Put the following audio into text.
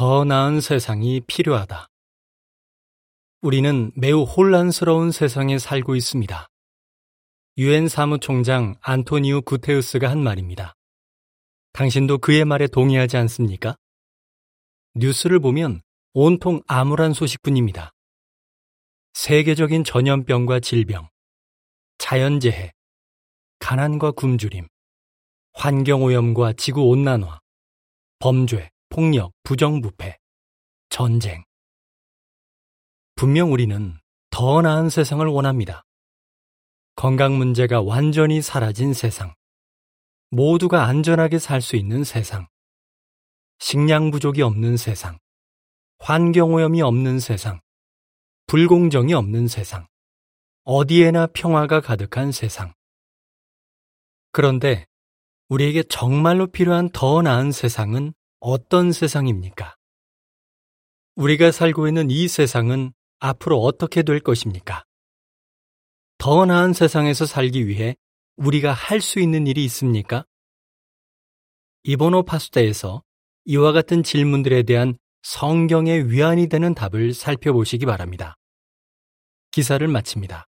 더 나은 세상이 필요하다. 우리는 매우 혼란스러운 세상에 살고 있습니다. 유엔 사무총장 안토니우 구테우스가 한 말입니다. 당신도 그의 말에 동의하지 않습니까? 뉴스를 보면 온통 암울한 소식뿐입니다. 세계적인 전염병과 질병, 자연재해, 가난과 굶주림, 환경오염과 지구온난화, 범죄, 폭력, 부정부패, 전쟁. 분명 우리는 더 나은 세상을 원합니다. 건강 문제가 완전히 사라진 세상. 모두가 안전하게 살 수 있는 세상. 식량 부족이 없는 세상. 환경오염이 없는 세상. 불공정이 없는 세상. 어디에나 평화가 가득한 세상. 그런데 우리에게 정말로 필요한 더 나은 세상은 어떤 세상입니까? 우리가 살고 있는 이 세상은 앞으로 어떻게 될 것입니까? 더 나은 세상에서 살기 위해 우리가 할 수 있는 일이 있습니까? 이번호 파스타에서 이와 같은 질문들에 대한 성경의 위안이 되는 답을 살펴보시기 바랍니다. 기사를 마칩니다.